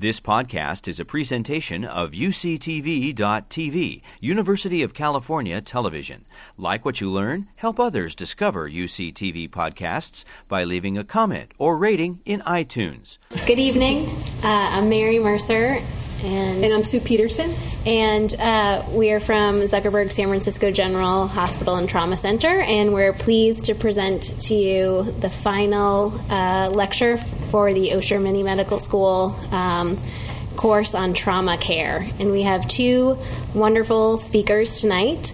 This podcast is a presentation of UCTV.tv, University of California Television. Like what you learn, help others discover UCTV podcasts by leaving a comment or rating in iTunes. Good evening. Uh, I'm Mary Mercer. And, and I'm Sue Peterson. And uh, we are from Zuckerberg San Francisco General Hospital and Trauma Center. And we're pleased to present to you the final uh, lecture for the Osher Mini Medical School um, course on trauma care. And we have two wonderful speakers tonight.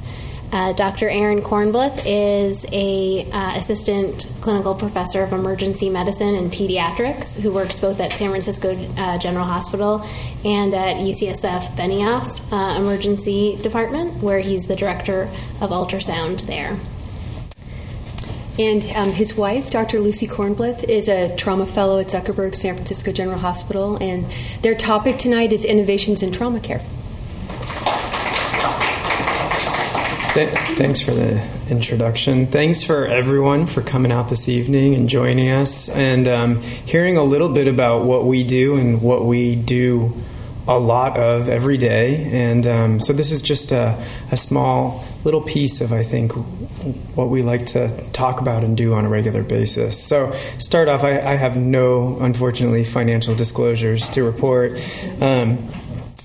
Uh, Dr. Aaron Kornblith is a uh, assistant clinical professor of emergency medicine and pediatrics who works both at San Francisco uh, General Hospital and at UCSF Benioff uh, Emergency Department, where he's the director of ultrasound there. And um, his wife, Dr. Lucy Kornblith, is a trauma fellow at Zuckerberg San Francisco General Hospital, and their topic tonight is innovations in trauma care. Thanks for the introduction. Thanks for everyone for coming out this evening and joining us and um, hearing a little bit about what we do and what we do a lot of every day. And um, so this is just a, a, small little piece of, I think, what we like to talk about and do on a regular basis. So, start off, I, I have no, unfortunately, financial disclosures to report. Um,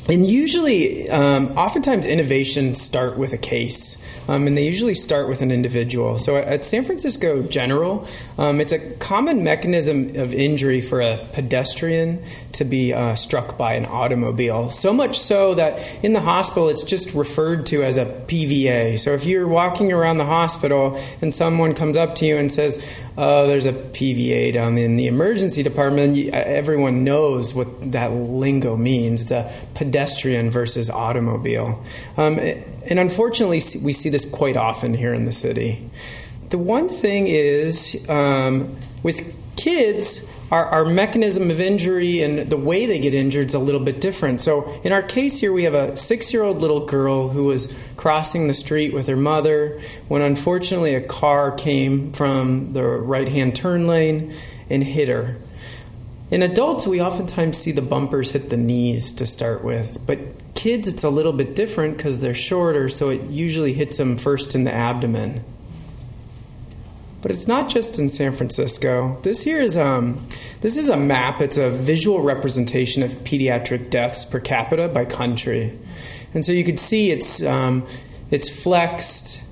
and usually, um, oftentimes, innovations start with a case, um, and they usually start with an individual. So at San Francisco General, um, it's a common mechanism of injury for a pedestrian to be uh, struck by an automobile. So much so that in the hospital, it's just referred to as a PVA. So if you're walking around the hospital and someone comes up to you and says, "Oh, there's a PVA down in the emergency department," everyone knows what that lingo means. The pedestrian pedestrian versus automobile. Um, and unfortunately, we see this quite often here in the city. The one thing is um, with kids, our, our, mechanism of injury and the way they get injured is a little bit different. So, in our case here, we have a six year old little girl who was crossing the street with her mother when unfortunately a car came from the right hand turn lane and hit her. In adults, we oftentimes see the bumpers hit the knees to start with, but kids, it's a little bit different because they're shorter, so it usually hits them first in the abdomen. But it's not just in San Francisco. This here is um, this is a map. It's a visual representation of pediatric deaths per capita by country, and so you can see it's um, it's flexed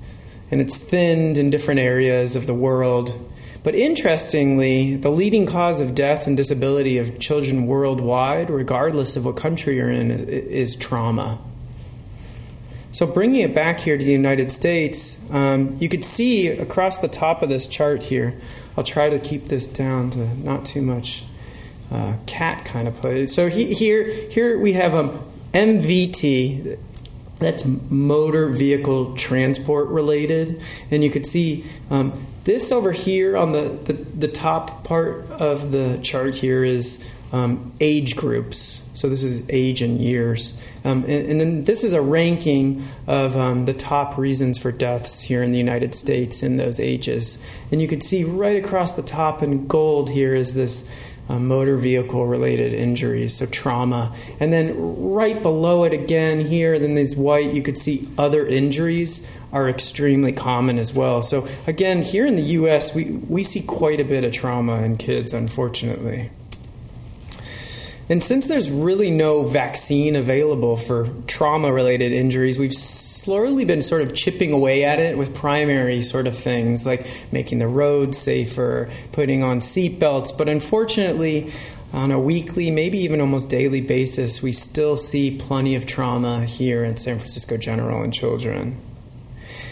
and it's thinned in different areas of the world. But interestingly, the leading cause of death and disability of children worldwide, regardless of what country you're in, is trauma. So, bringing it back here to the United States, um, you could see across the top of this chart here. I'll try to keep this down to not too much uh, cat kind of play. So, he, here, here we have a MVT, that's motor vehicle transport related, and you could see um, this over here on the, the, the, top part of the chart here is um, age groups. So this is age and years. Um, and, and, then this is a ranking of um, the top reasons for deaths here in the United States in those ages. And you can see right across the top in gold here is this uh, motor vehicle related injuries, so trauma. And then right below it again here, then these white, you could see other injuries are extremely common as well. So again, here in the US, we, we see quite a bit of trauma in kids, unfortunately. And since there's really no vaccine available for trauma related injuries, we've slowly been sort of chipping away at it with primary sort of things like making the roads safer, putting on seatbelts. But unfortunately, on a weekly, maybe even almost daily basis, we still see plenty of trauma here in San Francisco General in children.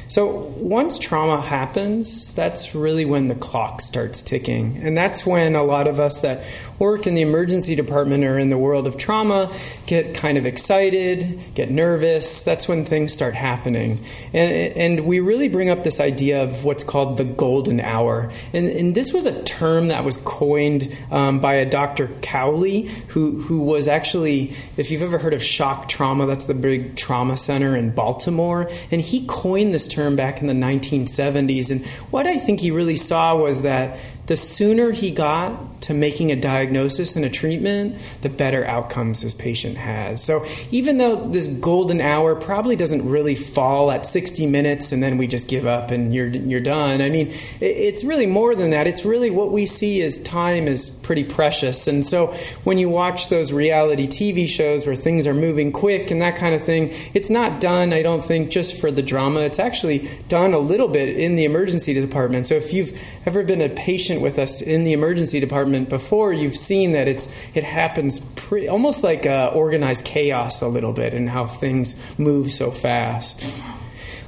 So once trauma happens, that's really when the clock starts ticking. And that's when a lot of us that work in the emergency department or in the world of trauma get kind of excited, get nervous. That's when things start happening. And, and we really bring up this idea of what's called the golden hour. And, and this was a term that was coined um, by a Dr. Cowley, who, who was actually, if you've ever heard of shock trauma, that's the big trauma center in Baltimore. And he coined this term back in the 1970s. And what I think he really saw was that the sooner he got to making a diagnosis and a treatment, the better outcomes his patient has. So even though this golden hour probably doesn't really fall at 60 minutes and then we just give up and you're you're done. I mean, it's really more than that. It's really what we see is time is pretty precious. And so when you watch those reality TV shows where things are moving quick and that kind of thing, it's not done, I don't think, just for the drama. It's actually done a little bit in the emergency department. So if you've ever been a patient with us in the emergency department before, you've seen that it's it happens pretty, almost like uh, organized chaos a little bit and how things move so fast.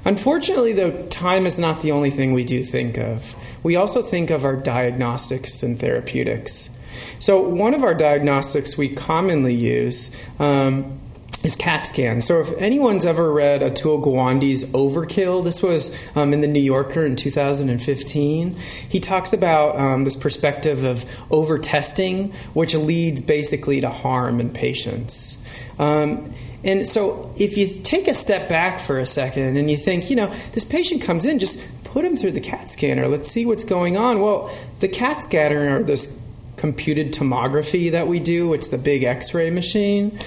Unfortunately, though, time is not the only thing we do think of. We also think of our diagnostics and therapeutics. So, one of our diagnostics we commonly use um, is CAT scan. So, if anyone's ever read Atul Gawande's Overkill, this was um, in the New Yorker in 2015. He talks about um, this perspective of overtesting, which leads basically to harm in patients. Um, and so, if you take a step back for a second and you think, you know, this patient comes in, just put him through the CAT scanner. Let's see what's going on. Well, the CAT scanner or this computed tomography that we do, it's the big x ray machine.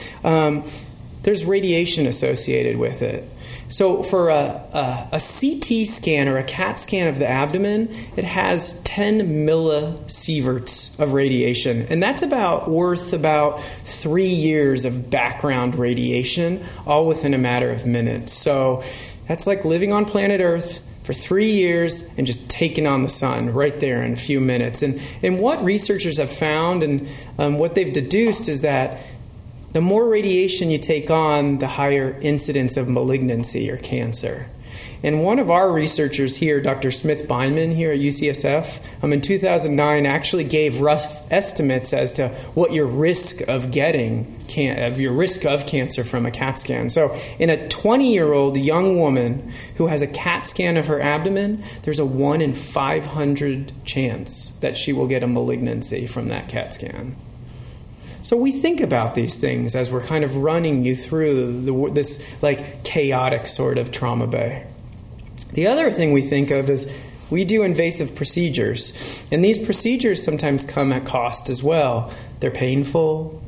There's radiation associated with it. So, for a, a, a, CT scan or a CAT scan of the abdomen, it has 10 millisieverts of radiation. And that's about worth about three years of background radiation, all within a matter of minutes. So, that's like living on planet Earth for three years and just taking on the sun right there in a few minutes. And, and what researchers have found and um, what they've deduced is that the more radiation you take on, the higher incidence of malignancy or cancer. And one of our researchers here, Dr. Smith Bindman here at UCSF, um, in 2009 actually gave rough estimates as to what your risk of getting can, of your risk of cancer from a CAT scan. So, in a 20 year old young woman who has a CAT scan of her abdomen, there's a 1 in 500 chance that she will get a malignancy from that CAT scan. So we think about these things as we're kind of running you through the, this like chaotic sort of trauma bay. The other thing we think of is we do invasive procedures, and these procedures sometimes come at cost as well. They're painful,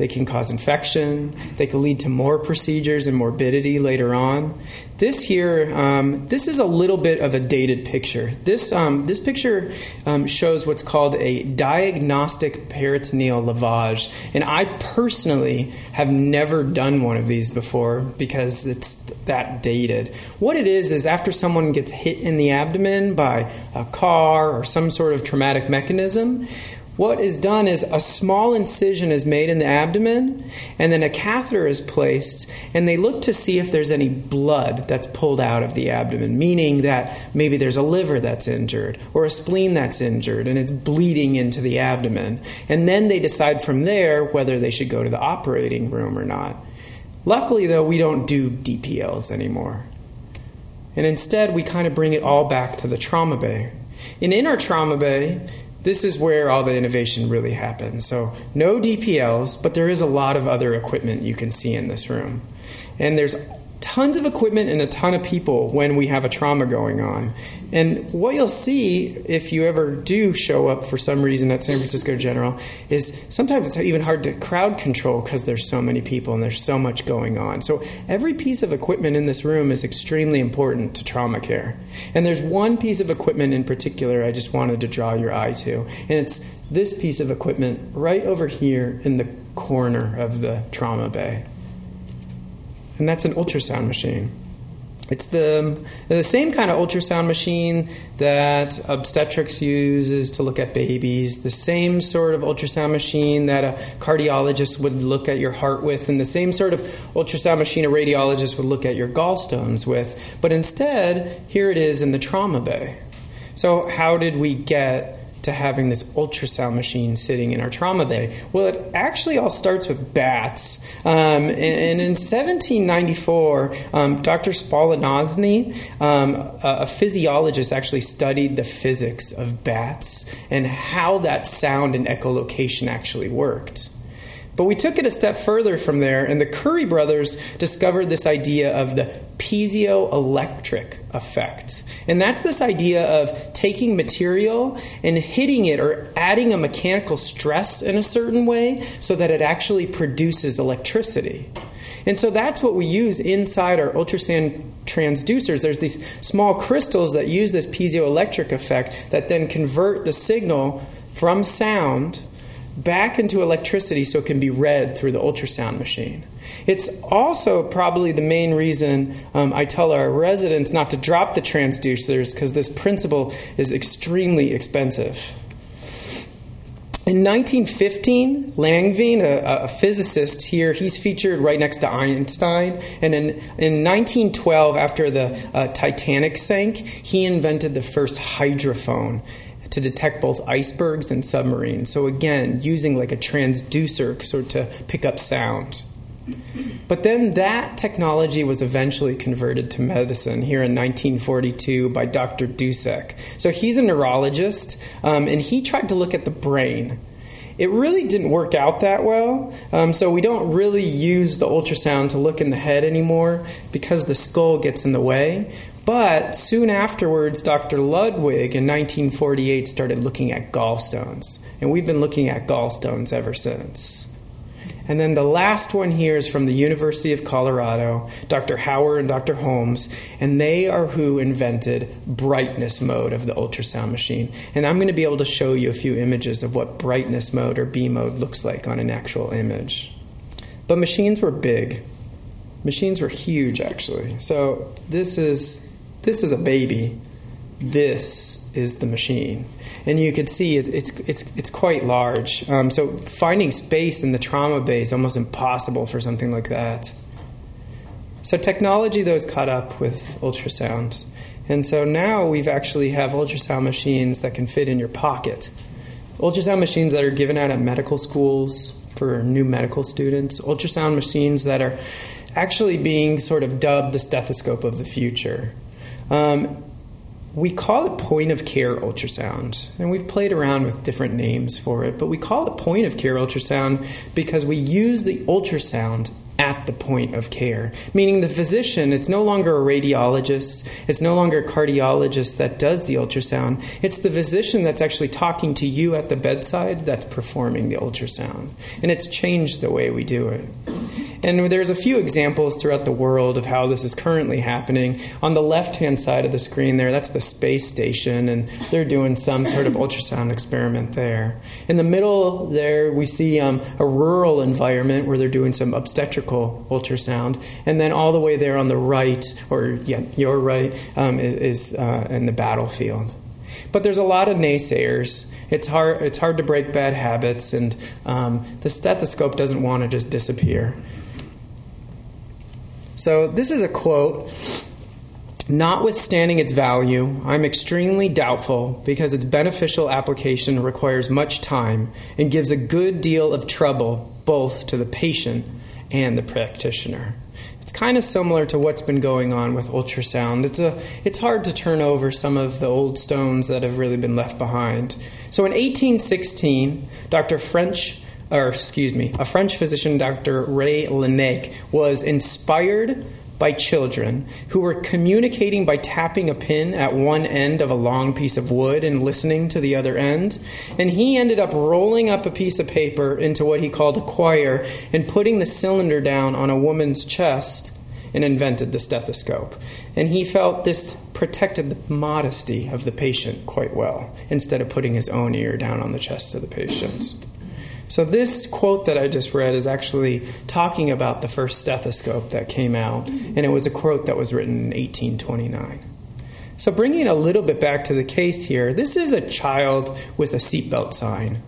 they can cause infection. They can lead to more procedures and morbidity later on. This here, um, this is a little bit of a dated picture. This um, this picture um, shows what's called a diagnostic peritoneal lavage, and I personally have never done one of these before because it's that dated. What it is is after someone gets hit in the abdomen by a car or some sort of traumatic mechanism, what is done is a small incision is made in the abdomen, and then a catheter is placed, and they look to see if there's any blood that's pulled out of the abdomen, meaning that maybe there's a liver that's injured or a spleen that's injured and it's bleeding into the abdomen. And then they decide from there whether they should go to the operating room or not. Luckily, though, we don't do DPLs anymore. And instead, we kind of bring it all back to the trauma bay. And in our trauma bay, this is where all the innovation really happens. So, no DPLs, but there is a lot of other equipment you can see in this room. And there's tons of equipment and a ton of people when we have a trauma going on. And what you'll see if you ever do show up for some reason at San Francisco General is sometimes it's even hard to crowd control because there's so many people and there's so much going on. So every piece of equipment in this room is extremely important to trauma care. And there's one piece of equipment in particular I just wanted to draw your eye to, and it's this piece of equipment right over here in the corner of the trauma bay and that's an ultrasound machine. It's the, the same kind of ultrasound machine that obstetrics uses to look at babies, the same sort of ultrasound machine that a cardiologist would look at your heart with, and the same sort of ultrasound machine a radiologist would look at your gallstones with. But instead, here it is in the trauma bay. So, how did we get to having this ultrasound machine sitting in our trauma bay? Well, it actually all starts with bats. Um, and, in 1794, um, Dr. Spallanzani, um, a, a, physiologist, actually studied the physics of bats and how that sound and echolocation actually worked. But we took it a step further from there, and the Curie brothers discovered this idea of the piezoelectric effect. And that's this idea of taking material and hitting it or adding a mechanical stress in a certain way so that it actually produces electricity. And so that's what we use inside our ultrasound transducers. There's these small crystals that use this piezoelectric effect that then convert the signal from sound back into electricity so it can be read through the ultrasound machine. It's also probably the main reason um, I tell our residents not to drop the transducers because this principle is extremely expensive. In 1915, Langevin, a, a, physicist here, he's featured right next to Einstein. And in, in 1912, after the uh, Titanic sank, he invented the first hydrophone to detect both icebergs and submarines. So, again, using like a transducer sort of to pick up sound. But then that technology was eventually converted to medicine here in 1942 by Dr. Dussik. So he's a neurologist, um, and he tried to look at the brain. It really didn't work out that well, um, so we don't really use the ultrasound to look in the head anymore because the skull gets in the way. But soon afterwards, Dr. Ludwig in 1948 started looking at gallstones, and we've been looking at gallstones ever since. And then the last one here is from the University of Colorado, Dr. Howry and Dr. Holmes, and they are who invented brightness mode of the ultrasound machine. And I'm going to be able to show you a few images of what brightness mode or B mode looks like on an actual image. But machines were big. Machines were huge actually. So this is this is a baby. This is the machine and you could see it, it's it's it's quite large. Um, so finding space in the trauma bay is almost impossible for something like that. So technology though is caught up with ultrasound, and so now we've actually have ultrasound machines that can fit in your pocket. Ultrasound machines that are given out at medical schools for new medical students. Ultrasound machines that are actually being sort of dubbed the stethoscope of the future. Um, we call it point of care ultrasound, and we've played around with different names for it, but we call it point of care ultrasound because we use the ultrasound at the point of care, meaning the physician, it's no longer a radiologist, it's no longer a cardiologist that does the ultrasound. It's the physician that's actually talking to you at the bedside that's performing the ultrasound. And it's changed the way we do it. And there's a few examples throughout the world of how this is currently happening. On the left hand side of the screen there, that's the space station, and they're doing some sort of ultrasound experiment there. In the middle there, we see um, a rural environment where they're doing some obstetrical ultrasound. And then all the way there on the right, or yeah, your right, um, is, is uh, in the battlefield. But there's a lot of naysayers. It's hard, it's hard to break bad habits, and um, the stethoscope doesn't want to just disappear. So, this is a quote. Notwithstanding its value, I'm extremely doubtful because its beneficial application requires much time and gives a good deal of trouble both to the patient and the practitioner. It's kind of similar to what's been going on with ultrasound. It's, a, it's hard to turn over some of the old stones that have really been left behind. So in 1816, Dr. French or excuse me, a French physician, Dr. Ray Laennec, was inspired by children who were communicating by tapping a pin at one end of a long piece of wood and listening to the other end. And he ended up rolling up a piece of paper into what he called a quire and putting the cylinder down on a woman's chest and invented the stethoscope. And he felt this protected the modesty of the patient quite well instead of putting his own ear down on the chest of the patient. So, this quote that I just read is actually talking about the first stethoscope that came out, and it was a quote that was written in 1829. So, bringing a little bit back to the case here, this is a child with a seatbelt sign.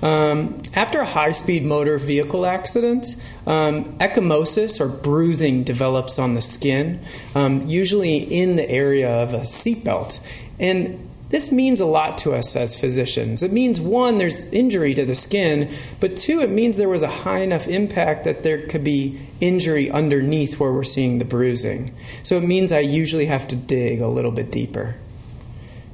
Um, after a high speed motor vehicle accident, um, ecchymosis or bruising develops on the skin, um, usually in the area of a seatbelt. And this means a lot to us as physicians. It means one, there's injury to the skin, but two, it means there was a high enough impact that there could be injury underneath where we're seeing the bruising. So it means I usually have to dig a little bit deeper.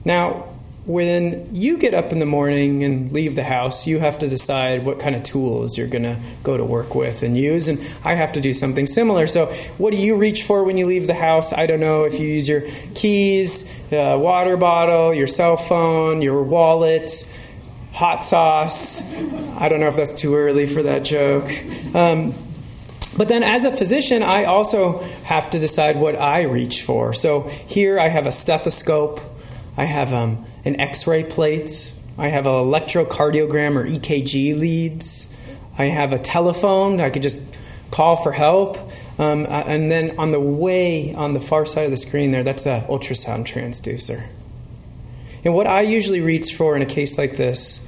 Now, when you get up in the morning and leave the house, you have to decide what kind of tools you're going to go to work with and use. And I have to do something similar. So, what do you reach for when you leave the house? I don't know if you use your keys, uh, water bottle, your cell phone, your wallet, hot sauce. I don't know if that's too early for that joke. Um, but then, as a physician, I also have to decide what I reach for. So, here I have a stethoscope, I have um, an x ray plate, I have an electrocardiogram or EKG leads, I have a telephone, I could just call for help. Um, and then on the way on the far side of the screen there, that's an ultrasound transducer. And what I usually reach for in a case like this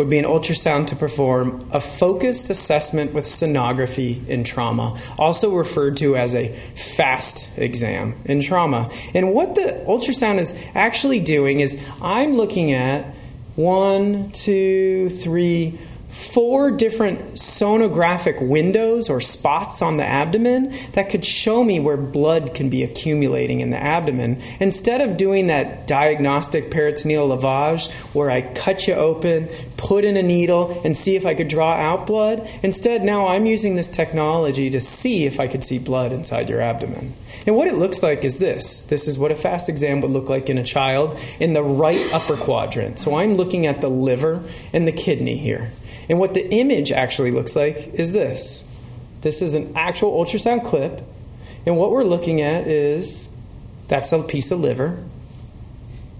would be an ultrasound to perform a focused assessment with sonography in trauma, also referred to as a FAST exam in trauma. And what the ultrasound is actually doing is I'm looking at one, two, three, four different sonographic windows or spots on the abdomen that could show me where blood can be accumulating in the abdomen. Instead of doing that diagnostic peritoneal lavage where I cut you open, put in a needle, and see if I could draw out blood, instead now I'm using this technology to see if I could see blood inside your abdomen. And what it looks like is this this is what a fast exam would look like in a child in the right upper quadrant. So I'm looking at the liver and the kidney here. And what the image actually looks like is this this is an actual ultrasound clip. And what we're looking at is that's a piece of liver,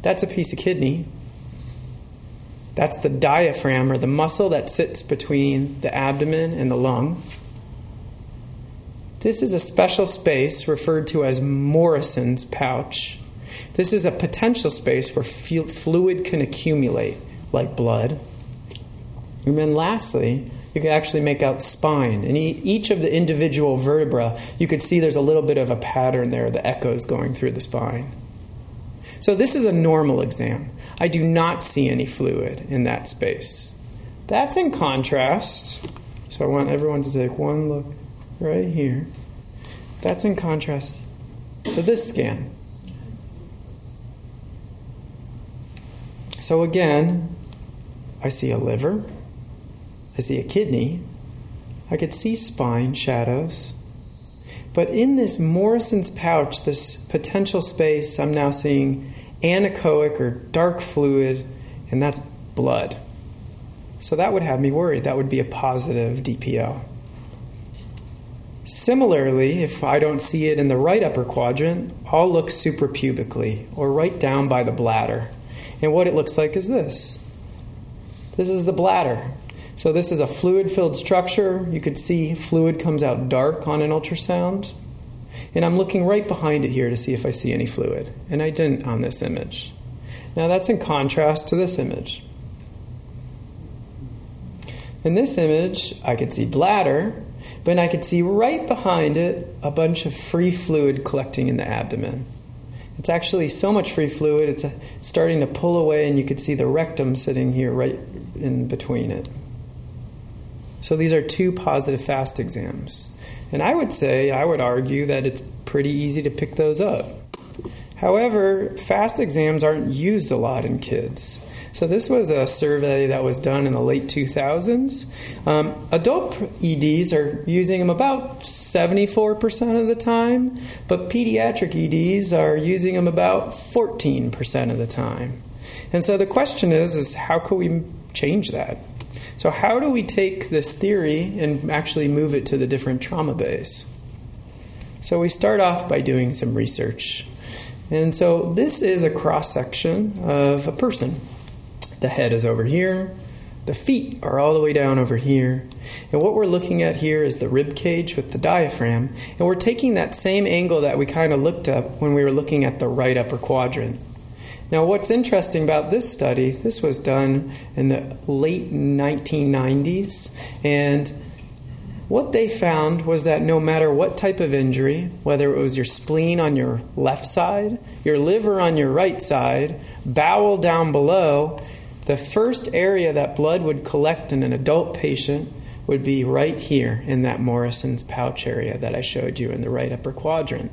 that's a piece of kidney, that's the diaphragm or the muscle that sits between the abdomen and the lung. This is a special space referred to as Morison's pouch. This is a potential space where fluid can accumulate, like blood. And then lastly, you can actually make out spine. And each of the individual vertebra, you could see there's a little bit of a pattern there, the echoes going through the spine. So this is a normal exam. I do not see any fluid in that space. That's in contrast. So I want everyone to take one look right here. That's in contrast to this scan. So again, I see a liver. I see a kidney. I could see spine shadows. But in this Morison's pouch, this potential space, I'm now seeing anechoic or dark fluid, and that's blood. So that would have me worried. That would be a positive DPO. Similarly, if I don't see it in the right upper quadrant, I'll look suprapubically or right down by the bladder. And what it looks like is this this is the bladder. So this is a fluid filled structure. You could see fluid comes out dark on an ultrasound. And I'm looking right behind it here to see if I see any fluid. And I didn't on this image. Now that's in contrast to this image. In this image, I could see bladder, but I could see right behind it a bunch of free fluid collecting in the abdomen. It's actually so much free fluid, it's starting to pull away, and you could see the rectum sitting here right in between it. So these are two positive fast exams. And I would say, I would argue that it's pretty easy to pick those up. However, fast exams aren't used a lot in kids. So, this was a survey that was done in the late 2000s. Um, adult EDs are using them about 74% of the time, but pediatric EDs are using them about 14% of the time. And so the question is, is how can we change that? So, how do we take this theory and actually move it to the different trauma bays? So, we start off by doing some research. And so, this is a cross section of a person. The head is over here, the feet are all the way down over here. And what we're looking at here is the rib cage with the diaphragm. And we're taking that same angle that we kind of looked up when we were looking at the right upper quadrant. Now, what's interesting about this study, this was done in the late 1990s, and what they found was that no matter what type of injury, whether it was your spleen on your left side, your liver on your right side, bowel down below, the first area that blood would collect in an adult patient would be right here in that Morison's pouch area that I showed you in the right upper quadrant.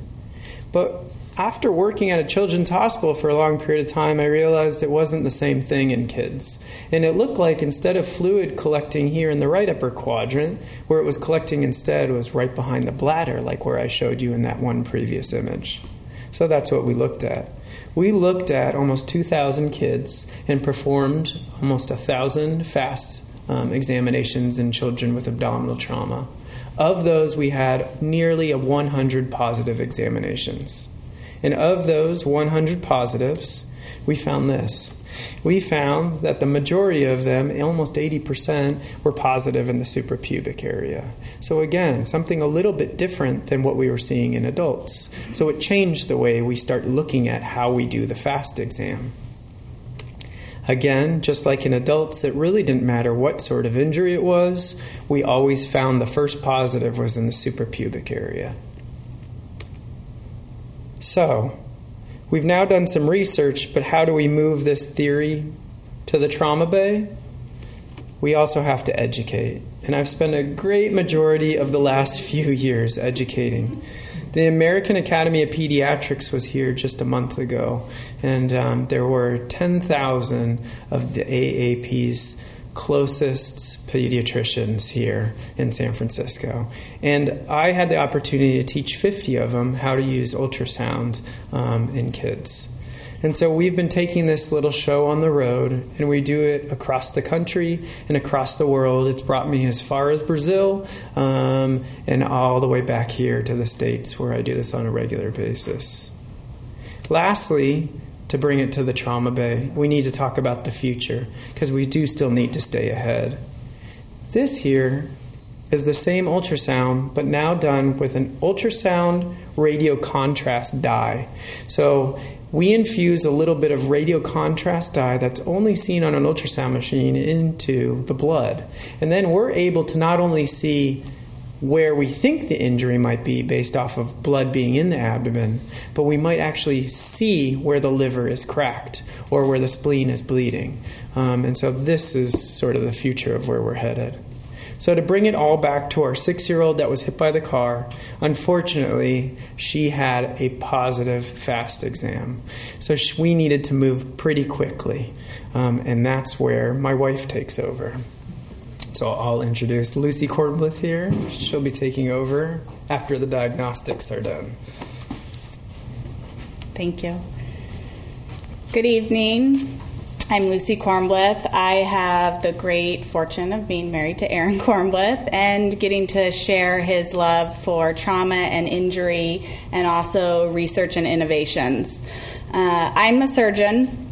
But after working at a children's hospital for a long period of time, I realized it wasn't the same thing in kids. And it looked like instead of fluid collecting here in the right upper quadrant, where it was collecting instead was right behind the bladder, like where I showed you in that one previous image. So that's what we looked at. We looked at almost 2,000 kids and performed almost 1,000 fast um, examinations in children with abdominal trauma. Of those, we had nearly 100 positive examinations. And of those 100 positives, we found this. We found that the majority of them, almost 80%, were positive in the suprapubic area. So, again, something a little bit different than what we were seeing in adults. So, it changed the way we start looking at how we do the FAST exam. Again, just like in adults, it really didn't matter what sort of injury it was, we always found the first positive was in the suprapubic area. So, we've now done some research, but how do we move this theory to the trauma bay? We also have to educate. And I've spent a great majority of the last few years educating. The American Academy of Pediatrics was here just a month ago, and um, there were 10,000 of the AAP's closest pediatricians here in San Francisco. And I had the opportunity to teach 50 of them how to use ultrasound um, in kids. And so we've been taking this little show on the road, and we do it across the country and across the world. It's brought me as far as Brazil um, and all the way back here to the States where I do this on a regular basis. Lastly, to bring it to the trauma bay, we need to talk about the future because we do still need to stay ahead. This here is the same ultrasound, but now done with an ultrasound radio contrast dye. So we infuse a little bit of radio contrast dye that's only seen on an ultrasound machine into the blood. And then we're able to not only see where we think the injury might be based off of blood being in the abdomen, but we might actually see where the liver is cracked or where the spleen is bleeding. Um, and so this is sort of the future of where we're headed. So, to bring it all back to our six year old that was hit by the car, unfortunately, she had a positive fast exam. So, we needed to move pretty quickly. Um, and that's where my wife takes over. So I'll introduce Lucy Kornblith here. She'll be taking over after the diagnostics are done. Thank you. Good evening. I'm Lucy Kornblith. I have the great fortune of being married to Aaron Kornblith and getting to share his love for trauma and injury and also research and innovations. Uh, I'm a surgeon.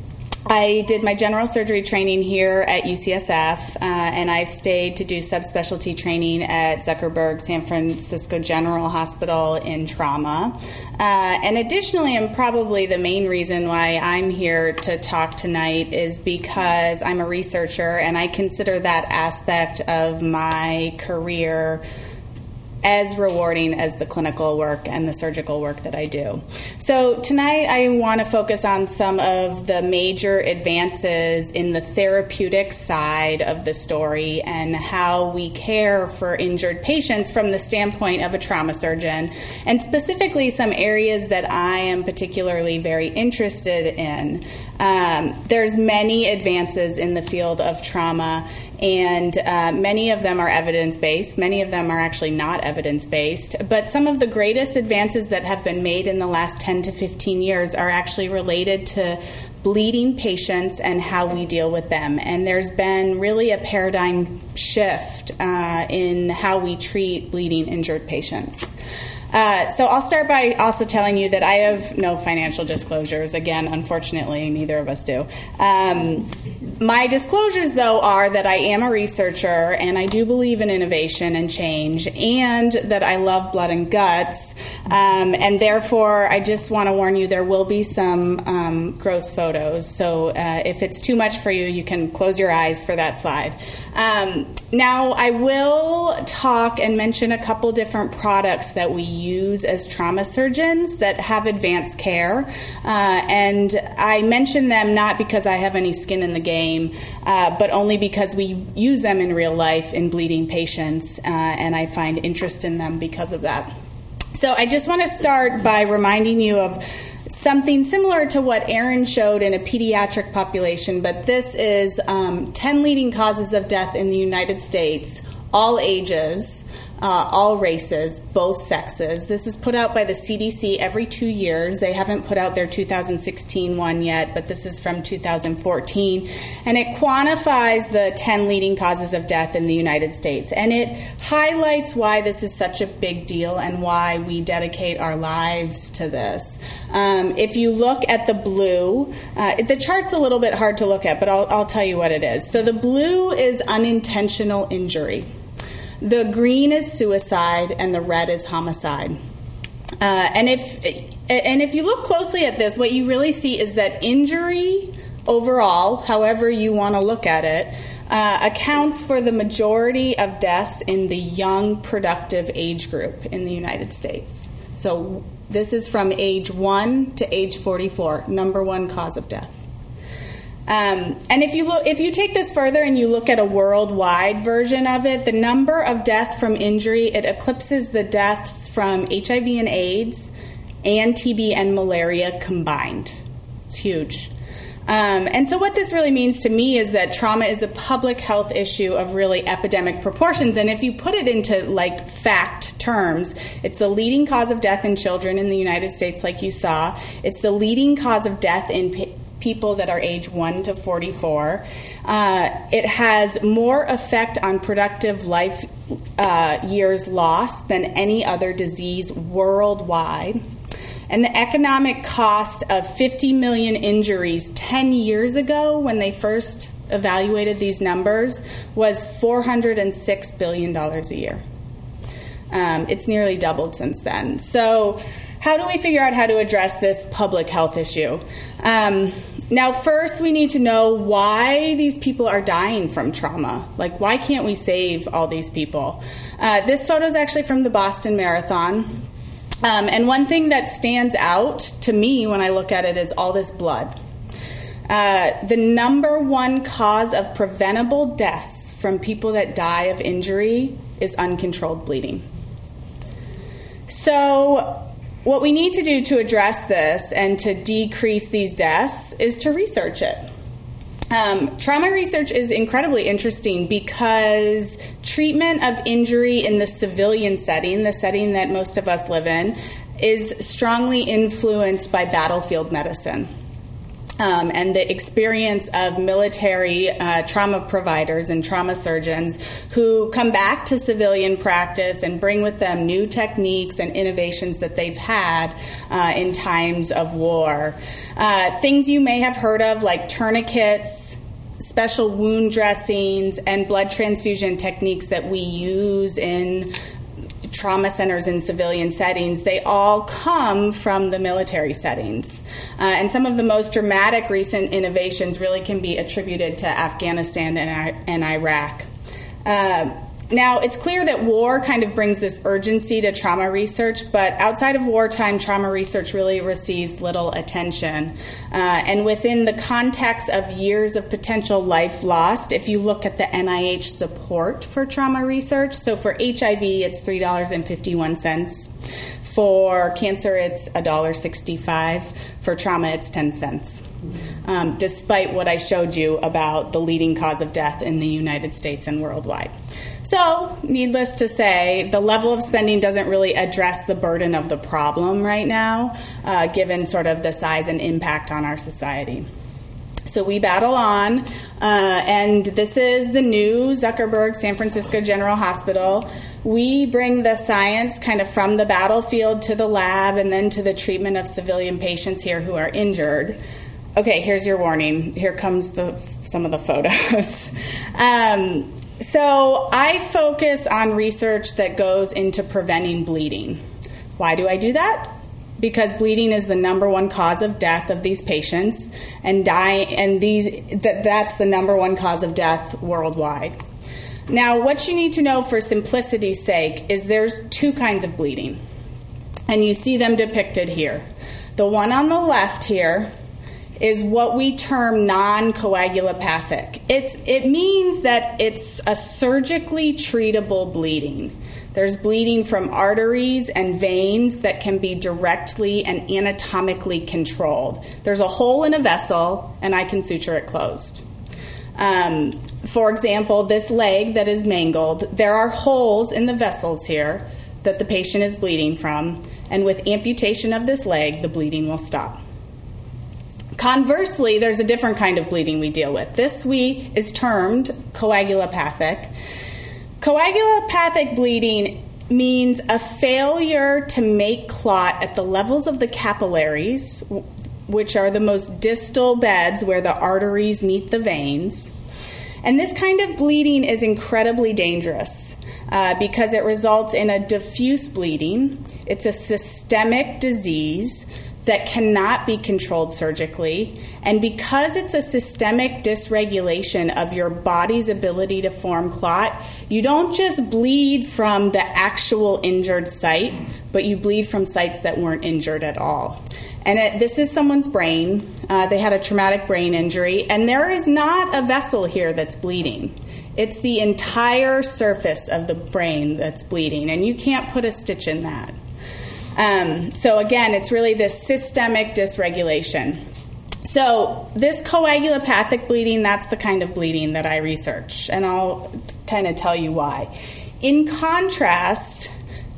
I did my general surgery training here at UCSF, uh, and I've stayed to do subspecialty training at Zuckerberg San Francisco General Hospital in trauma. Uh, and additionally, and probably the main reason why I'm here to talk tonight is because I'm a researcher and I consider that aspect of my career as rewarding as the clinical work and the surgical work that I do. So, tonight I want to focus on some of the major advances in the therapeutic side of the story and how we care for injured patients from the standpoint of a trauma surgeon, and specifically some areas that I am particularly very interested in. Um, there's many advances in the field of trauma, and uh, many of them are evidence based. Many of them are actually not evidence based. But some of the greatest advances that have been made in the last 10 to 15 years are actually related to bleeding patients and how we deal with them. And there's been really a paradigm shift uh, in how we treat bleeding injured patients. Uh, so I'll start by also telling you that I have no financial disclosures. Again, unfortunately, neither of us do. Um, my disclosures, though, are that I am a researcher and I do believe in innovation and change, and that I love blood and guts. Um, and therefore, I just want to warn you there will be some um, gross photos. So uh, if it's too much for you, you can close your eyes for that slide. Um, now, I will talk and mention a couple different products that we use as trauma surgeons that have advanced care. Uh, and I mention them not because I have any skin in the game, uh, but only because we use them in real life in bleeding patients, uh, and I find interest in them because of that. So I just want to start by reminding you of something similar to what Aaron showed in a pediatric population, but this is um, 10 leading causes of death in the United States, all ages uh, all races, both sexes. This is put out by the CDC every two years. They haven't put out their 2016 one yet, but this is from 2014. And it quantifies the 10 leading causes of death in the United States. And it highlights why this is such a big deal and why we dedicate our lives to this. Um, if you look at the blue, uh, the chart's a little bit hard to look at, but I'll, I'll tell you what it is. So the blue is unintentional injury. The green is suicide, and the red is homicide. Uh, and if and if you look closely at this, what you really see is that injury overall, however you want to look at it, uh, accounts for the majority of deaths in the young, productive age group in the United States. So this is from age 1 to age 44, number one cause of death. Um, and if you look, if you take this further and you look at a worldwide version of it, the number of death from injury it eclipses the deaths from HIV and AIDS and TB and malaria combined. It's huge. Um, and so, what this really means to me is that trauma is a public health issue of really epidemic proportions. And if you put it into like fact terms, it's the leading cause of death in children in the United States, like you saw. It's the leading cause of death in people that are age 1 to 44. Uh, it has more effect on productive life uh, years lost than any other disease worldwide. And the economic cost of 50 million injuries 10 years ago, when they first evaluated these numbers, was $406 billion a year. Um, it's nearly doubled since then. So, how do we figure out how to address this public health issue? Um, now, first, we need to know why these people are dying from trauma. Like, why can't we save all these people? Uh, this photo is actually from the Boston Marathon. Um, and one thing that stands out to me when I look at it is all this blood. Uh, the number one cause of preventable deaths from people that die of injury is uncontrolled bleeding. So, what we need to do to address this and to decrease these deaths is to research it. Um, trauma research is incredibly interesting because treatment of injury in the civilian setting, the setting that most of us live in, is strongly influenced by battlefield medicine um, and the experience of military uh, trauma providers and trauma surgeons who come back to civilian practice and bring with them new techniques and innovations that they've had uh, in times of war. Uh, things you may have heard of, like tourniquets. Special wound dressings and blood transfusion techniques that we use in trauma centers in civilian settings, they all come from the military settings. Uh, and some of the most dramatic recent innovations really can be attributed to Afghanistan and, and Iraq. Uh, now, it's clear that war kind of brings this urgency to trauma research, but outside of wartime, trauma research really receives little attention. Uh, and within the context of years of potential life lost, if you look at the NIH support for trauma research, so for HIV, it's $3.51. For cancer, it's $1.65. For trauma, it's 10 cents. Um, despite what I showed you about the leading cause of death in the United States and worldwide. So, needless to say, the level of spending doesn't really address the burden of the problem right now, uh, given sort of the size and impact on our society. So we battle on, uh, and this is the new Zuckerberg San Francisco General Hospital. We bring the science kind of from the battlefield to the lab and then to the treatment of civilian patients here who are injured. Okay, here's your warning. Here comes the some of the photos. um, so I focus on research that goes into preventing bleeding. Why do I do that? Because bleeding is the number one cause of death of these patients, and die, and these that, that's the number one cause of death worldwide. Now, what you need to know for simplicity's sake is there's two kinds of bleeding, and you see them depicted here. The one on the left here is what we term non-coagulopathic. It's, it means that it's a surgically treatable bleeding. There's bleeding from arteries and veins that can be directly and anatomically controlled. There's a hole in a vessel, and I can suture it closed. Um, for example, this leg that is mangled, there are holes in the vessels here that the patient is bleeding from, and with amputation of this leg, the bleeding will stop. Conversely, there's a different kind of bleeding we deal with. This we is termed coagulopathic. Coagulopathic bleeding means a failure to make clot at the levels of the capillaries, which are the most distal beds where the arteries meet the veins. And this kind of bleeding is incredibly dangerous uh, because it results in a diffuse bleeding. It's a systemic disease that cannot be controlled surgically. And because it's a systemic dysregulation of your body's ability to form clot, you don't just bleed from the actual injured site, but you bleed from sites that weren't injured at all. And it, this is someone's brain. Uh, they had a traumatic brain injury, and there is not a vessel here that's bleeding. It's the entire surface of the brain that's bleeding, and you can't put a stitch in that. Um, so, again, it's really this systemic dysregulation. So, this coagulopathic bleeding, that's the kind of bleeding that I research, and I'll kind of tell you why. In contrast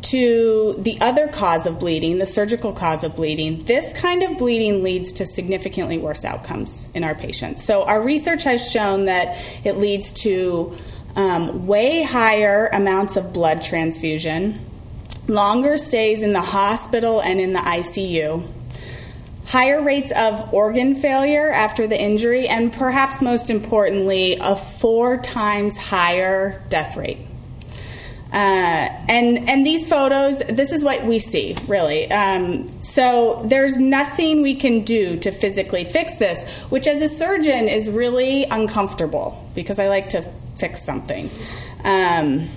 to the other cause of bleeding, the surgical cause of bleeding, this kind of bleeding leads to significantly worse outcomes in our patients. So, our research has shown that it leads to um, way higher amounts of blood transfusion longer stays in the hospital and in the ICU, higher rates of organ failure after the injury, and perhaps most importantly, a four times higher death rate. Uh, and and these photos, this is what we see, really. Um, so there's nothing we can do to physically fix this, which as a surgeon is really uncomfortable because I like to fix something. Um,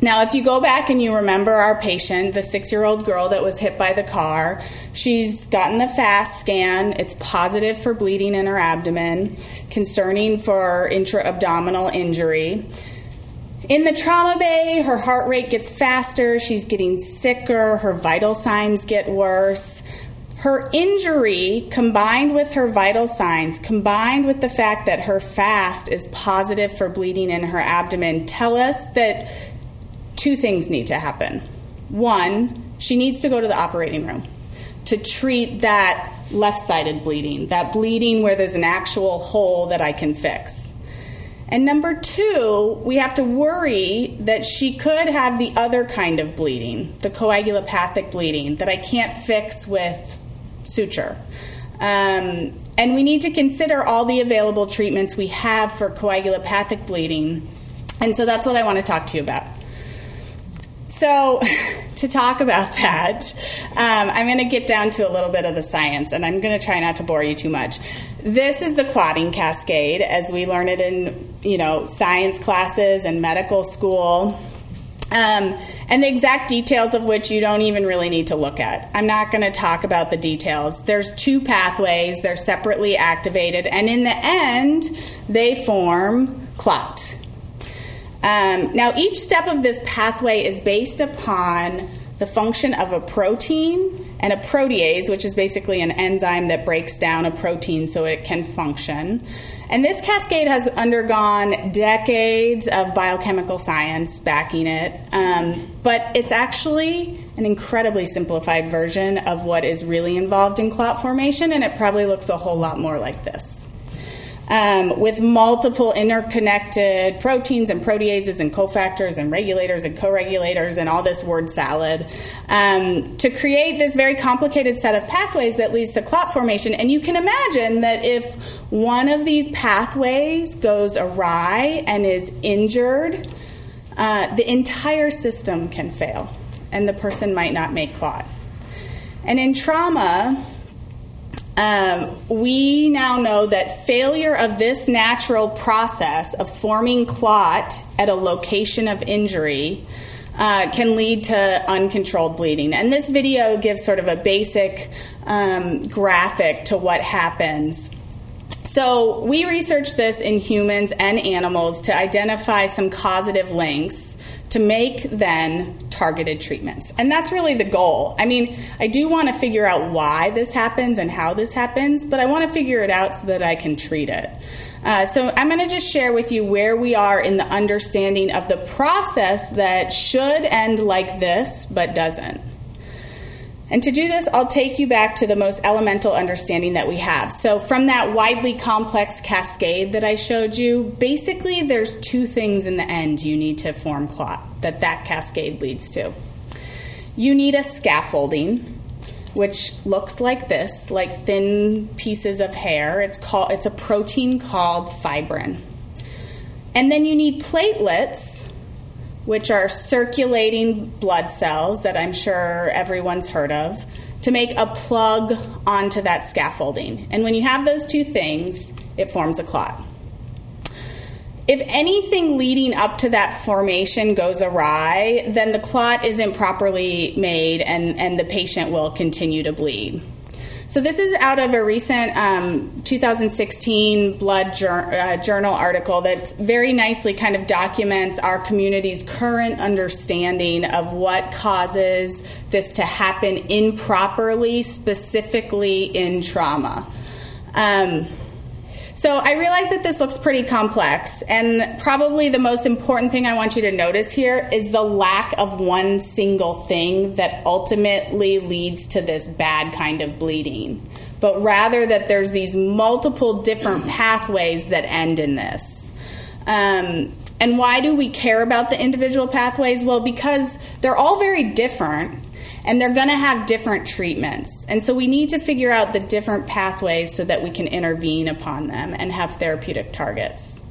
now, if you go back and you remember our patient, the six year old girl that was hit by the car, she's gotten the FAST scan. It's positive for bleeding in her abdomen, concerning for intra abdominal injury. In the trauma bay, her heart rate gets faster, she's getting sicker, her vital signs get worse. Her injury, combined with her vital signs, combined with the fact that her FAST is positive for bleeding in her abdomen, tell us that two things need to happen. One, she needs to go to the operating room to treat that left sided bleeding, that bleeding where there's an actual hole that I can fix. And number two, we have to worry that she could have the other kind of bleeding, the coagulopathic bleeding, that I can't fix with suture. Um, and we need to consider all the available treatments we have for coagulopathic bleeding. And so that's what I want to talk to you about. So, to talk about that, um, I'm going to get down to a little bit of the science, and I'm going to try not to bore you too much. This is the clotting cascade, as we learn it in you know science classes and medical school. Um, and the exact details of which you don't even really need to look at. I'm not going to talk about the details. There's two pathways, they're separately activated, and in the end, they form clot. Um, now, each step of this pathway is based upon the function of a protein and a protease, which is basically an enzyme that breaks down a protein so it can function. And this cascade has undergone decades of biochemical science backing it, um, but it's actually an incredibly simplified version of what is really involved in clot formation, and it probably looks a whole lot more like this um, with multiple interconnected proteins and proteases and cofactors and regulators and co-regulators and all this word salad um, to create this very complicated set of pathways that leads to clot formation. And you can imagine that if one of these pathways goes awry and is injured, uh, the entire system can fail, and the person might not make clot. And in trauma, um, we now know that failure of this natural process of forming clot at a location of injury uh, can lead to uncontrolled bleeding. And this video gives sort of a basic um, graphic to what happens. So, we researched this in humans and animals to identify some causative links to make then targeted treatments. And that's really the goal. I mean, I do want to figure out why this happens and how this happens, but I want to figure it out so that I can treat it. Uh, so I'm going to just share with you where we are in the understanding of the process that should end like this but doesn't. And to do this, I'll take you back to the most elemental understanding that we have. So, from that widely complex cascade that I showed you, basically there's two things in the end you need to form clot that that cascade leads to. You need a scaffolding, which looks like this, like thin pieces of hair. It's called it's a protein called fibrin. And then you need platelets which are circulating blood cells that I'm sure everyone's heard of, to make a plug onto that scaffolding. And when you have those two things, it forms a clot. If anything leading up to that formation goes awry, then the clot isn't properly made and, and the patient will continue to bleed. So, this is out of a recent um, 2016 Blood uh, Journal article that very nicely kind of documents our community's current understanding of what causes this to happen improperly, specifically in trauma. Um, so I realize that this looks pretty complex, and probably the most important thing I want you to notice here is the lack of one single thing that ultimately leads to this bad kind of bleeding, but rather that there's these multiple different pathways that end in this. Um, and why do we care about the individual pathways? Well, because they're all very different and they're going to have different treatments. And so we need to figure out the different pathways so that we can intervene upon them and have therapeutic targets.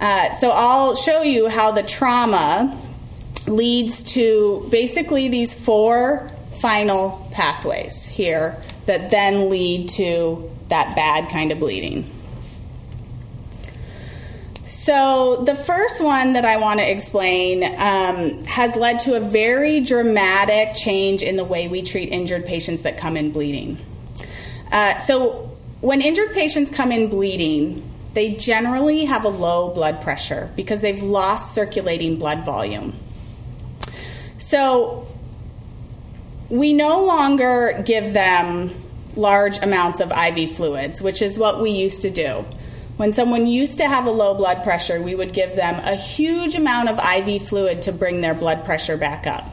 Uh, so I'll show you how the trauma leads to basically these four final pathways here that then lead to that bad kind of bleeding. So, the first one that I want to explain um, has led to a very dramatic change in the way we treat injured patients that come in bleeding. Uh, so, when injured patients come in bleeding, they generally have a low blood pressure because they've lost circulating blood volume. So, we no longer give them large amounts of IV fluids, which is what we used to do. When someone used to have a low blood pressure, we would give them a huge amount of IV fluid to bring their blood pressure back up.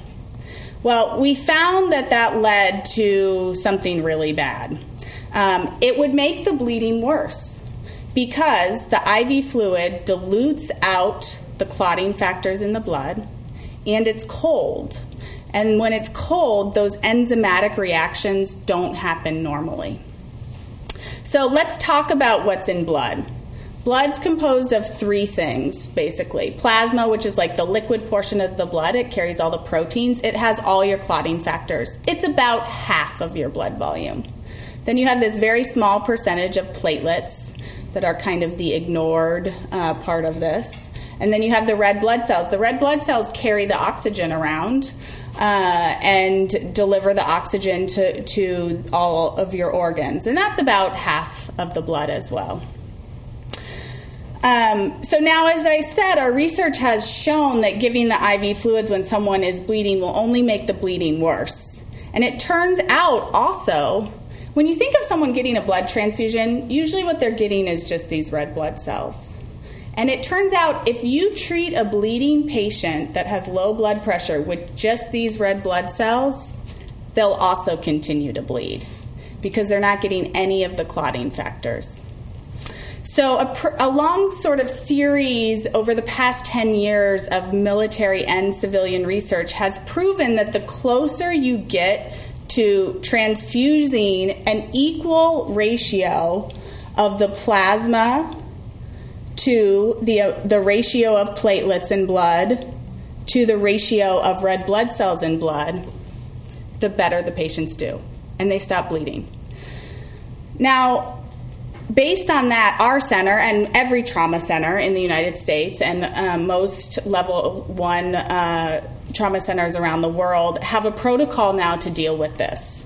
Well, we found that that led to something really bad. Um, it would make the bleeding worse because the IV fluid dilutes out the clotting factors in the blood and it's cold. And when it's cold, those enzymatic reactions don't happen normally. So let's talk about what's in blood. Blood's composed of three things, basically. Plasma, which is like the liquid portion of the blood, it carries all the proteins. It has all your clotting factors. It's about half of your blood volume. Then you have this very small percentage of platelets that are kind of the ignored uh, part of this. And then you have the red blood cells. The red blood cells carry the oxygen around uh, and deliver the oxygen to, to all of your organs. And that's about half of the blood as well. Um, so now, as I said, our research has shown that giving the IV fluids when someone is bleeding will only make the bleeding worse. And it turns out also, when you think of someone getting a blood transfusion, usually what they're getting is just these red blood cells. And it turns out if you treat a bleeding patient that has low blood pressure with just these red blood cells, they'll also continue to bleed because they're not getting any of the clotting factors. So, a, pr- a, long sort of series over the past 10 years of military and civilian research has proven that the closer you get to transfusing an equal ratio of the plasma to the, uh, the ratio of platelets in blood to the ratio of red blood cells in blood, the better the patients do, and they stop bleeding. Now, based on that, our center and every trauma center in the United States and uh, most level one uh, trauma centers around the world have a protocol now to deal with this.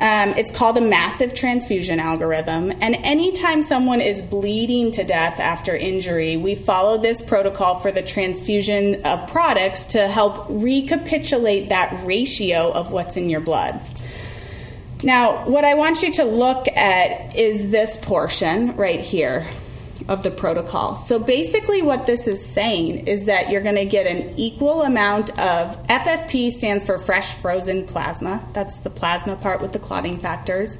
Um, it's called a massive transfusion algorithm. And anytime someone is bleeding to death after injury, we follow this protocol for the transfusion of products to help recapitulate that ratio of what's in your blood. Now, what I want you to look at is this portion right here of the protocol. So basically, what this is saying is that you're going to get an equal amount of FFP stands for fresh frozen plasma. That's the plasma part with the clotting factors.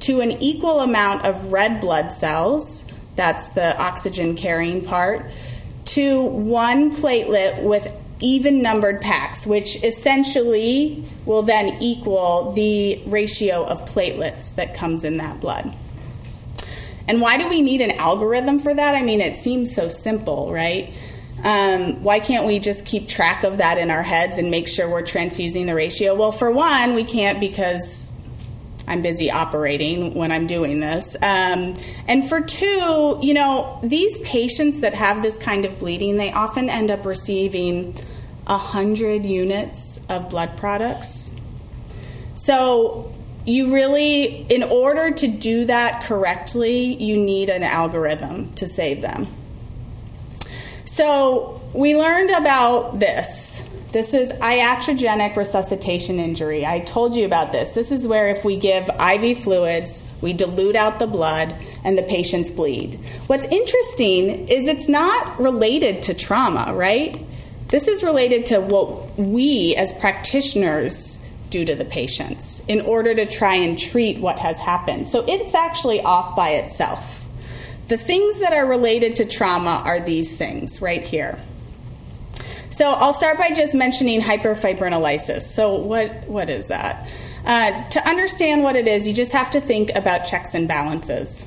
To an equal amount of red blood cells. That's the oxygen carrying part. To one platelet with even numbered packs, which essentially will then equal the ratio of platelets that comes in that blood. And why do we need an algorithm for that? I mean, it seems so simple, right? Um, why can't we just keep track of that in our heads and make sure we're transfusing the ratio? Well, for one, we can't because I'm busy operating when I'm doing this. Um, and for two, you know, these patients that have this kind of bleeding, they often end up receiving 100 units of blood products. So you really, in order to do that correctly, you need an algorithm to save them. So we learned about this. This is iatrogenic resuscitation injury. I told you about this. This is where if we give IV fluids, we dilute out the blood, and the patients bleed. What's interesting is it's not related to trauma, right? This is related to what we as practitioners do to the patients in order to try and treat what has happened. So it's actually off by itself. The things that are related to trauma are these things right here. So I'll start by just mentioning hyperfibrinolysis. So what what is that? Uh, to understand what it is, you just have to think about checks and balances.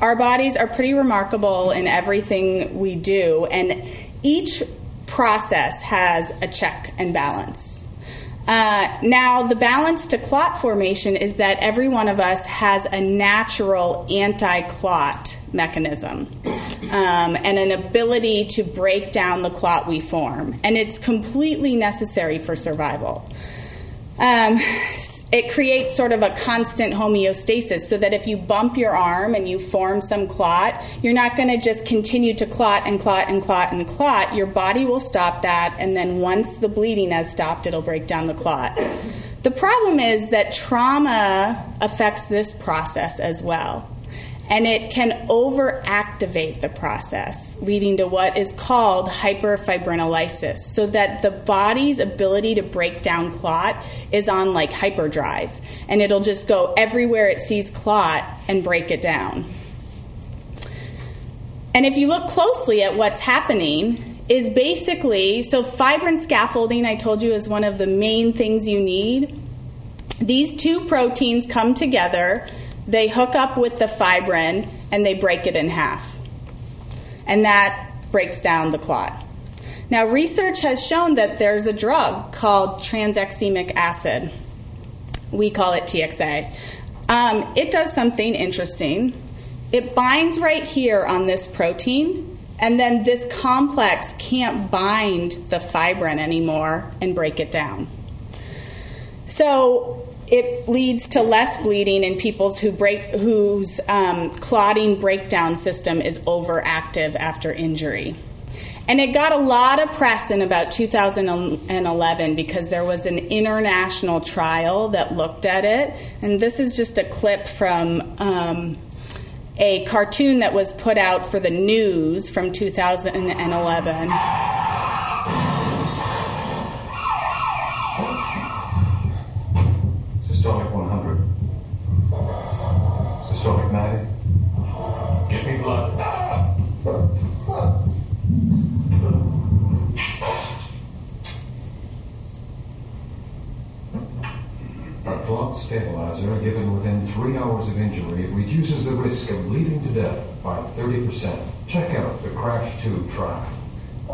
Our bodies are pretty remarkable in everything we do, and each process has a check and balance. Uh, now, the balance to clot formation is that every one of us has a natural anti clot mechanism um, and an ability to break down the clot we form. And it's completely necessary for survival um, it creates sort of a constant homeostasis so that if you bump your arm and you form some clot, you're not going to just continue to clot and clot and clot and clot. Your body will stop that, and then once the bleeding has stopped, it'll break down the clot. The problem is that trauma affects this process as well and it can overactivate the process, leading to what is called hyperfibrinolysis, so that the body's ability to break down clot is on like hyperdrive, and it'll just go everywhere it sees clot and break it down. And if you look closely at what's happening, is basically so fibrin scaffolding, I told you, is one of the main things you need. These two proteins come together they hook up with the fibrin and they break it in half. And that breaks down the clot. Now, research has shown that there's a drug called tranexamic acid. We call it TXA. Um, it does something interesting. It binds right here on this protein, and then this complex can't bind the fibrin anymore and break it down. So, it leads to less bleeding in people's who break, whose um, clotting breakdown system is overactive after injury. And it got a lot of press in about 2011 because there was an international trial that looked at it. And this is just a clip from um, a cartoon that was put out for the news from 2011. Stabilizer given within three hours of injury reduces the risk of bleeding to death by 30%. Check out the CRASH-2 trial.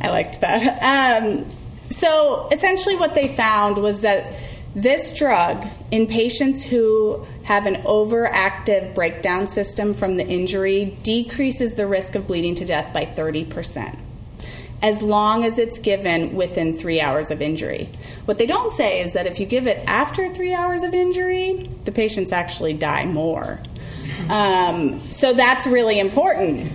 I liked that. Um, so essentially, what they found was that this drug in patients who have an overactive breakdown system from the injury decreases the risk of bleeding to death by 30%. as long as it's given within three hours of injury. What they don't say is that if you give it after three hours of injury, the patients actually die more. Um, so that's really important.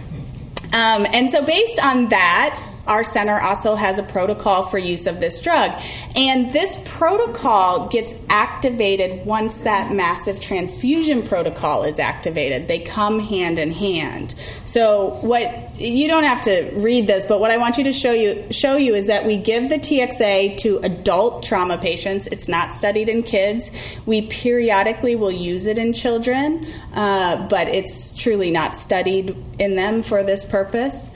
Um, and so, based on that, our center also has a protocol for use of this drug. And this protocol gets activated once that massive transfusion protocol is activated. They come hand in hand. So what you don't have to read this, but what I want you to show you show you is that we give the TXA to adult trauma patients. It's not studied in kids. We periodically will use it in children, uh, but it's truly not studied in them for this purpose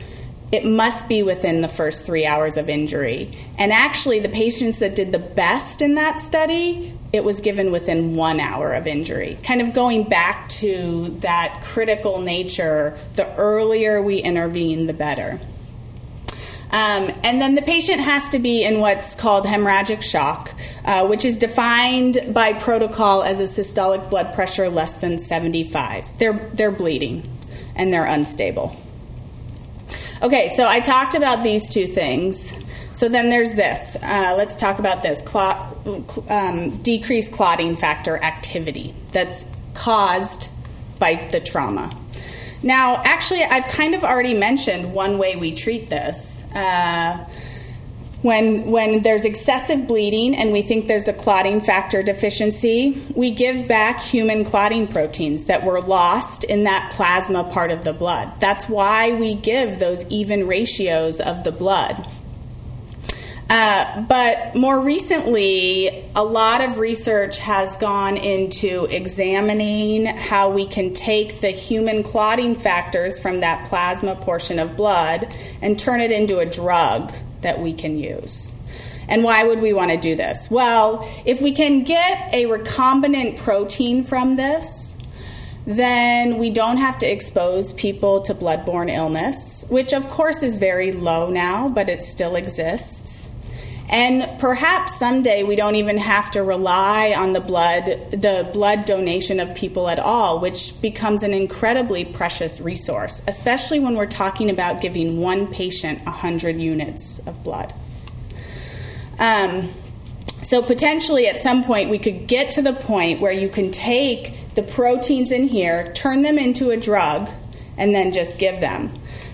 it must be within the first three hours of injury. And actually, the patients that did the best in that study, it was given within one hour of injury. Kind of going back to that critical nature the earlier we intervene, the better. Um, and then the patient has to be in what's called hemorrhagic shock, uh, which is defined by protocol as a systolic blood pressure less than 75. They're, they're bleeding and they're unstable. Okay, so I talked about these two things. So then there's this. Uh, let's talk about this clot, um, decreased clotting factor activity that's caused by the trauma. Now, actually, I've kind of already mentioned one way we treat this. Uh, when, when there's excessive bleeding and we think there's a clotting factor deficiency, we give back human clotting proteins that were lost in that plasma part of the blood. That's why we give those even ratios of the blood. Uh, but more recently, a lot of research has gone into examining how we can take the human clotting factors from that plasma portion of blood and turn it into a drug that we can use. And why would we want to do this? Well, if we can get a recombinant protein from this, then we don't have to expose people to bloodborne illness, which of course is very low now, but it still exists. And perhaps someday we don't even have to rely on the blood, the blood donation of people at all, which becomes an incredibly precious resource, especially when we're talking about giving one patient 100 units of blood. Um, so potentially at some point we could get to the point where you can take the proteins in here, turn them into a drug, and then just give them.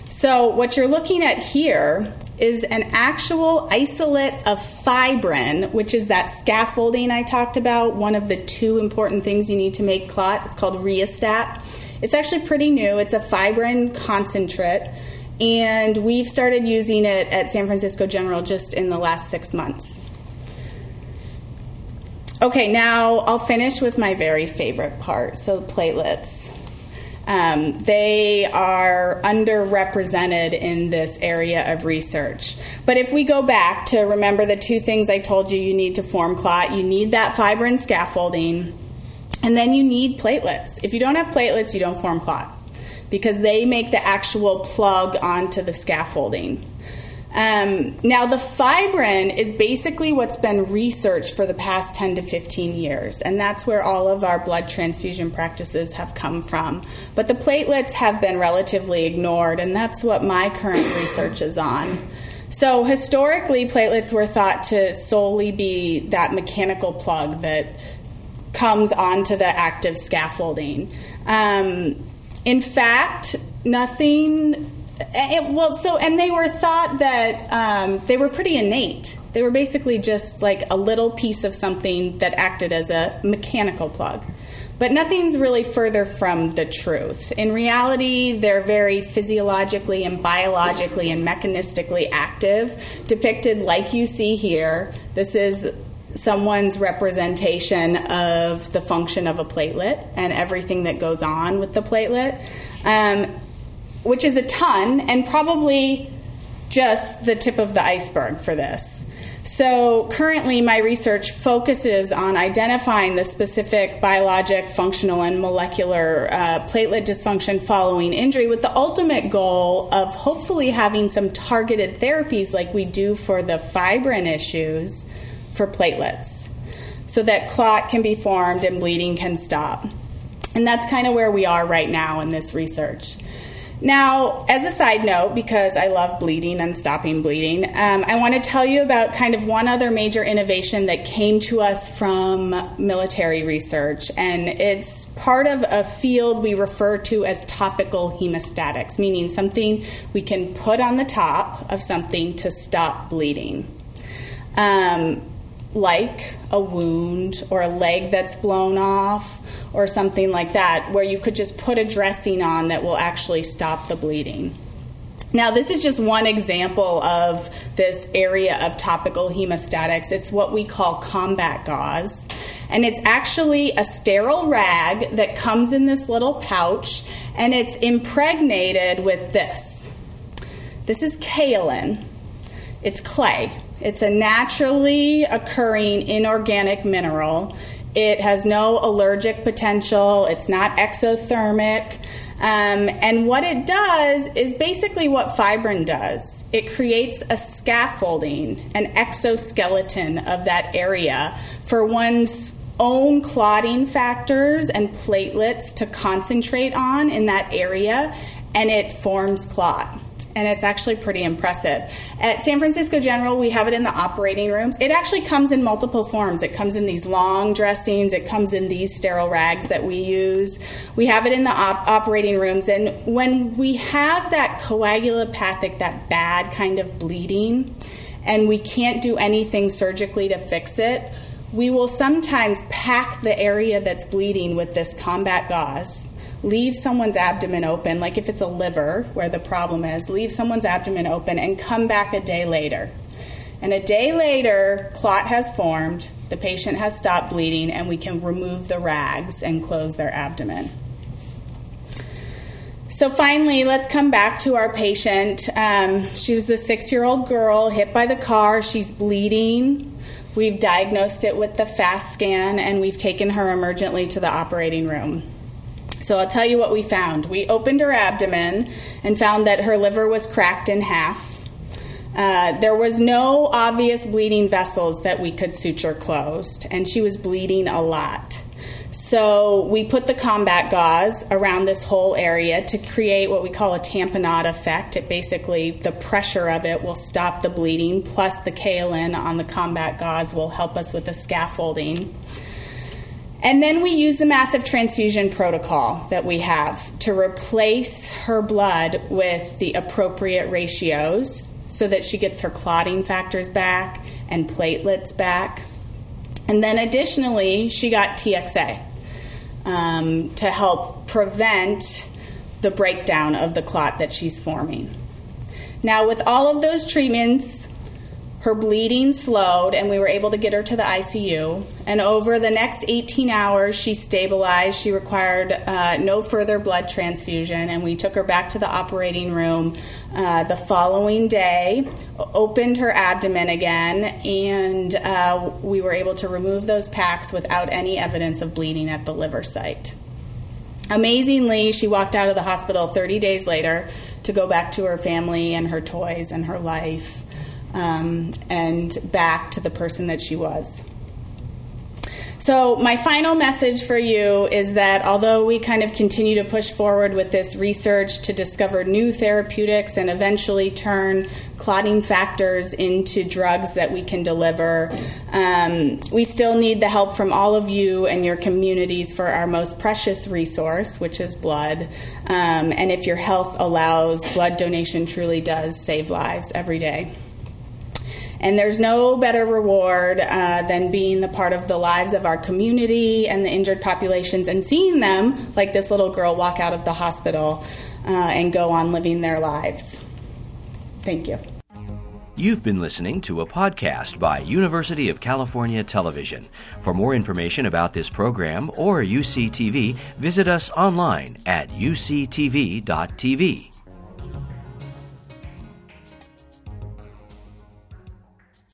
So what you're looking at here is an actual isolate of fibrin, which is that scaffolding I talked about, one of the two important things you need to make clot. It's called RiaSTAP. It's actually pretty new, it's a fibrin concentrate, and we've started using it at San Francisco General just in the last six months. Okay, now I'll finish with my very favorite part so, platelets. Um, they are underrepresented in this area of research. But if we go back to remember the two things I told you you need to form clot, you need that fibrin scaffolding, and then you need platelets. If you don't have platelets, you don't form clot because they make the actual plug onto the scaffolding. Um, now, the fibrin is basically what's been researched for the past 10 to 15 years, and that's where all of our blood transfusion practices have come from. But the platelets have been relatively ignored, and that's what my current research is on. So, historically, platelets were thought to solely be that mechanical plug that comes onto the active scaffolding. Um, in fact, nothing it, well, so and they were thought that um, they were pretty innate. They were basically just like a little piece of something that acted as a mechanical plug. But nothing's really further from the truth. In reality, they're very physiologically and biologically and mechanistically active, depicted like you see here. This is someone's representation of the function of a platelet and everything that goes on with the platelet. Um, which is a ton and probably just the tip of the iceberg for this. So, currently, my research focuses on identifying the specific biologic, functional, and molecular uh, platelet dysfunction following injury with the ultimate goal of hopefully having some targeted therapies like we do for the fibrin issues for platelets so that clot can be formed and bleeding can stop. And that's kind of where we are right now in this research. Now, as a side note, because I love bleeding and stopping bleeding, um, I want to tell you about kind of one other major innovation that came to us from military research. And it's part of a field we refer to as topical hemostatics, meaning something we can put on the top of something to stop bleeding. Um, like a wound or a leg that's blown off or something like that, where you could just put a dressing on that will actually stop the bleeding. Now, this is just one example of this area of topical hemostatics. It's what we call combat gauze. And it's actually a sterile rag that comes in this little pouch, and it's impregnated with this. This is kaolin, it's clay. It's a naturally occurring inorganic mineral. It has no allergic potential, it's not exothermic. Um, and what it does is basically what fibrin does it creates a scaffolding, an exoskeleton of that area for one's own clotting factors and platelets to concentrate on in that area, and it forms clot and it's actually pretty impressive. At San Francisco General, we have it in the operating rooms. It actually comes in multiple forms. It comes in these long dressings, it comes in these sterile rags that we use. We have it in the op- operating rooms, and when we have that coagulopathic, that bad kind of bleeding, and we can't do anything surgically to fix it, we will sometimes pack the area that's bleeding with this combat gauze leave someone's abdomen open, like if it's a liver where the problem is, leave someone's abdomen open and come back a day later. And a day later, clot has formed, the patient has stopped bleeding, and we can remove the rags and close their abdomen. So, finally, let's come back to our patient. Um, she was a six year old girl hit by the car. She's bleeding. We've diagnosed it with the FAST scan, and we've taken her emergently to the operating room. So I'll tell you what we found. We opened her abdomen and found that her liver was cracked in half. Uh, there was no obvious bleeding vessels that we could suture closed, and she was bleeding a lot. So we put the combat gauze around this whole area to create what we call a tamponade effect. It basically, the pressure of it will stop the bleeding, plus the kaolin on the combat gauze will help us with the scaffolding. And then we use the massive transfusion protocol that we have to replace her blood with the appropriate ratios so that she gets her clotting factors back and platelets back. And then additionally, she got TXA um, to help prevent the breakdown of the clot that she's forming. Now, with all of those treatments, her bleeding slowed, and we were able to get her to the ICU. And over the next 18 hours, she stabilized. She required uh, no further blood transfusion, and we took her back to the operating room uh, the following day, opened her abdomen again, and uh, we were able to remove those packs without any evidence of bleeding at the liver site. Amazingly, she walked out of the hospital 30 days later to go back to her family and her toys and her life um, and back to the person that she was. So, my final message for you is that although we kind of continue to push forward with this research to discover new therapeutics and eventually turn clotting factors into drugs that we can deliver, um, we still need the help from all of you and your communities for our most precious resource, which is blood. Um, and if your health allows, blood donation truly does save lives every day. And there's no better reward uh, than being the part of the lives of our community and the injured populations and seeing them, like this little girl, walk out of the hospital uh, and go on living their lives. Thank you. You've been listening to a podcast by University of California Television. For more information about this program or UCTV, visit us online at uctv.tv.